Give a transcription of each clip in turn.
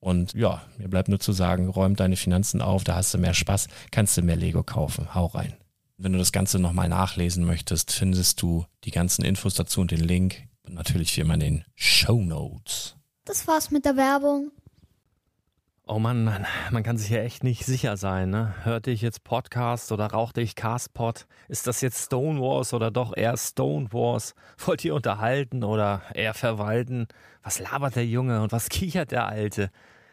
Und ja, mir bleibt nur zu sagen, räum deine Finanzen auf, da hast du mehr Spaß, kannst du mehr Lego kaufen. Hau rein. Wenn du das Ganze nochmal nachlesen möchtest, findest du die ganzen Infos dazu und den Link. Und natürlich wie immer in den Show Notes. Das war's mit der Werbung. Oh Mann, Mann, man kann sich ja echt nicht sicher sein, ne? Hörte ich jetzt Podcast oder rauchte ich Castpot? Ist das jetzt Stonewalls oder doch eher Stonewalls? Wollt ihr unterhalten oder eher verwalten? Was labert der Junge und was kichert der Alte?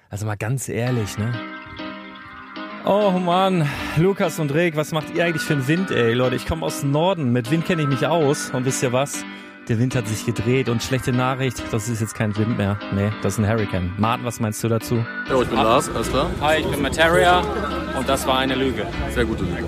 Also mal ganz ehrlich, ne? Oh Mann, Lukas und Rick, was macht ihr eigentlich für einen Wind, ey? Leute, ich komme aus dem Norden, mit Wind kenne ich mich aus und wisst ihr was? Der Wind hat sich gedreht und schlechte Nachricht, das ist jetzt kein Wind mehr. Nee, das ist ein Hurricane. Martin, was meinst du dazu? Ja, ich bin Lars, alles klar. Hi, ich bin Materia und das war eine Lüge. Sehr gute Lüge.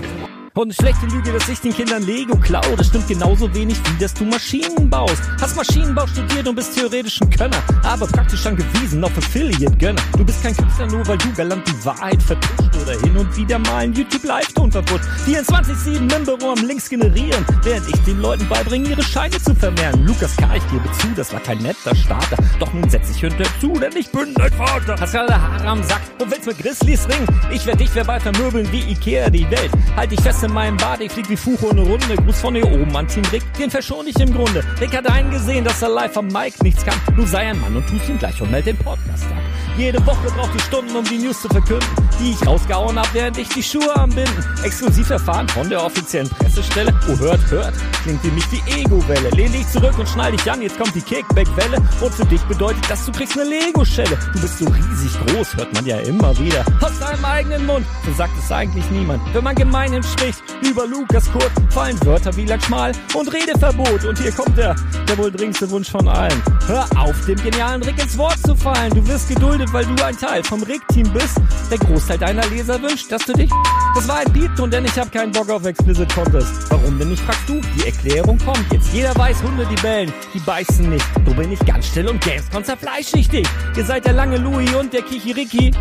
Und schlechte Lüge, dass ich den Kindern Lego klaue. Das stimmt genauso wenig, wie dass du Maschinen baust. Hast Maschinenbau studiert und bist theoretisch ein Könner, aber praktisch angewiesen auf Affiliate-Gönner. Du bist kein Künstler, nur weil du galant die Wahrheit vertuscht oder hin und wieder mal ein YouTube-Live-Ton verputzt. 24-7 im Büro am Links generieren, während ich den Leuten beibringe, ihre Scheine zu vermehren. Lukas K., ich gebe zu, das war kein netter Starter. Doch nun setz ich hinter zu, denn ich bin dein Vater. Hast gerade Haare am Sack und willst mit Grizzlies ringen. Ich werd dich verbal vermöbeln wie Ikea die Welt. Halt dich fest in meinem Bad, ich flieg wie Fucho eine Runde. Gruß von hier oben an Team Rick, den verschon ich im Grunde. Rick hat eingesehen, dass er live am Mike nichts kann. Du sei ein Mann und tust ihm gleich und meld den Podcast ab. Jede Woche braucht die Stunden, um die News zu verkünden, die ich rausgehauen hab, während ich die Schuhe anbinden. Exklusiv erfahren von der offiziellen Pressestelle. Oh, hört, hört, klingt wie mich die Ego-Welle. Lehn dich zurück und schnall dich an, jetzt kommt die Kickback-Welle. Und für dich bedeutet das, du kriegst eine Lego-Schelle. Du bist so riesig groß, hört man ja immer wieder. Aus deinem eigenen Mund, so sagt es eigentlich niemand. Wenn man gemeinhin spricht, über Lukas Kurt, fallen Wörter wie lang schmal und Redeverbot. Und hier kommt der, der wohl dringendste Wunsch von allen. Hör auf, dem genialen Rick ins Wort zu fallen. Du wirst geduldet gegründet, weil du ein Teil vom Rig-Team bist. Der Großteil deiner Leser wünscht, dass du dich... Das war ein Beat denn ich hab keinen Bock auf Explicit Contest. Warum denn nicht, fragst du? Die Erklärung kommt jetzt. Jeder weiß, Hunde, die bellen, die beißen nicht. So bin ich ganz still und Gamescom zerfleisch ich dich. Ihr seid der lange Louis und der Kichiriki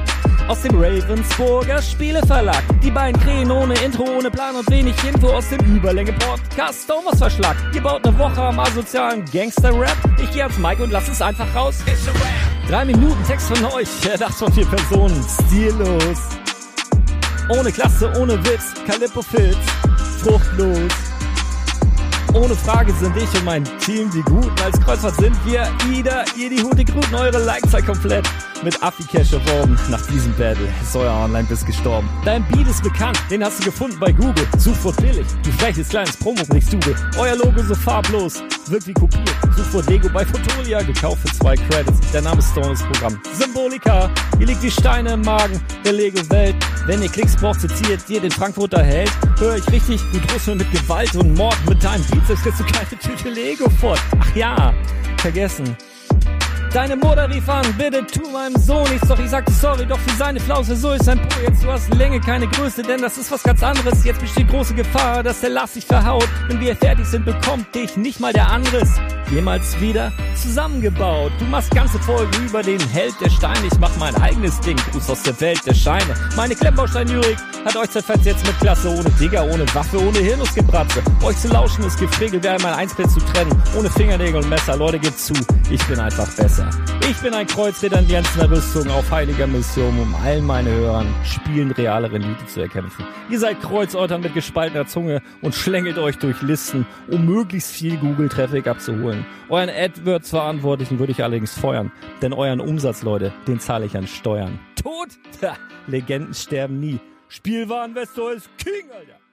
aus dem Ravensburger Spieleverlag. Die beiden Krähen ohne Intro, ohne Plan und wenig Info aus dem Überlänge-Podcast Stomers Verschlag. Ihr baut eine Woche am asozialen Gangster-Rap. Ich geh ans Mike und lass es einfach raus. Drei Minuten Text von euch, erdacht von vier Personen. Stillos. Ohne Klasse, ohne Witz, Calippo Filz. Fruchtlos. Ohne Frage sind ich und mein Team die Guten. Als Kreuzfahrt sind wir Ida, ihr die Hut, die eure Likezeit komplett mit Affi-Cash erworben. Nach diesem Battle ist euer Online-Biss gestorben. Dein Beat ist bekannt, den hast du gefunden bei Google. Suchwort billig, du freches kleines Promo-Brichstube. Euer Logo so farblos, wirkt wie kopiert. Suchwort Lego bei Fotolia, gekauft für zwei Credits. Der Name ist Stones Programm. Symbolika, ihr liegt wie Steine im Magen der Lego-Welt. Wenn ihr Klicks braucht, zitiert ihr den Frankfurter Held. Hör ich richtig, du drohst mir mit Gewalt und Mord. Mit deinem selbst kriegst du keine Tüte Lego fort. Ach ja, vergessen. Deine Mutter rief an, bitte tu meinem Sohn nichts, doch ich sagte sorry, doch für seine Flause, so ist sein Po jetzt, du hast Länge, keine Größe, denn das ist was ganz anderes, jetzt besteht große Gefahr, dass der Lass sich verhaut, wenn wir fertig sind, bekommt dich nicht mal der Anderes jemals wieder zusammengebaut. Du machst ganze Folgen über den Held der Steine, ich mach mein eigenes Ding, Gruß aus der Welt der Scheine. Meine Klemmbaustein-Lyrik hat euch zerfetzt jetzt mit Klasse, ohne Digger, ohne Waffe, ohne Hirnusgebratze. Euch zu lauschen ist Gefregel, wäre mein Einspät zu trennen, ohne Fingernägel und Messer, Leute, gebt zu, ich bin einfach besser. Ich bin ein Kreuzritter in Jensner Rüstung auf heiliger Mission, um allen meine Hörern Spielen reale Rendite zu erkämpfen. Ihr seid Kreuzeutern mit gespaltener Zunge und schlängelt euch durch Listen, um möglichst viel Google-Traffic abzuholen. Euren AdWords-Verantwortlichen würde ich allerdings feuern, denn euren Umsatz, Leute, den zahle ich an Steuern. Tod? Ha, Legenden sterben nie. Spielwareninvestor ist King, Alter.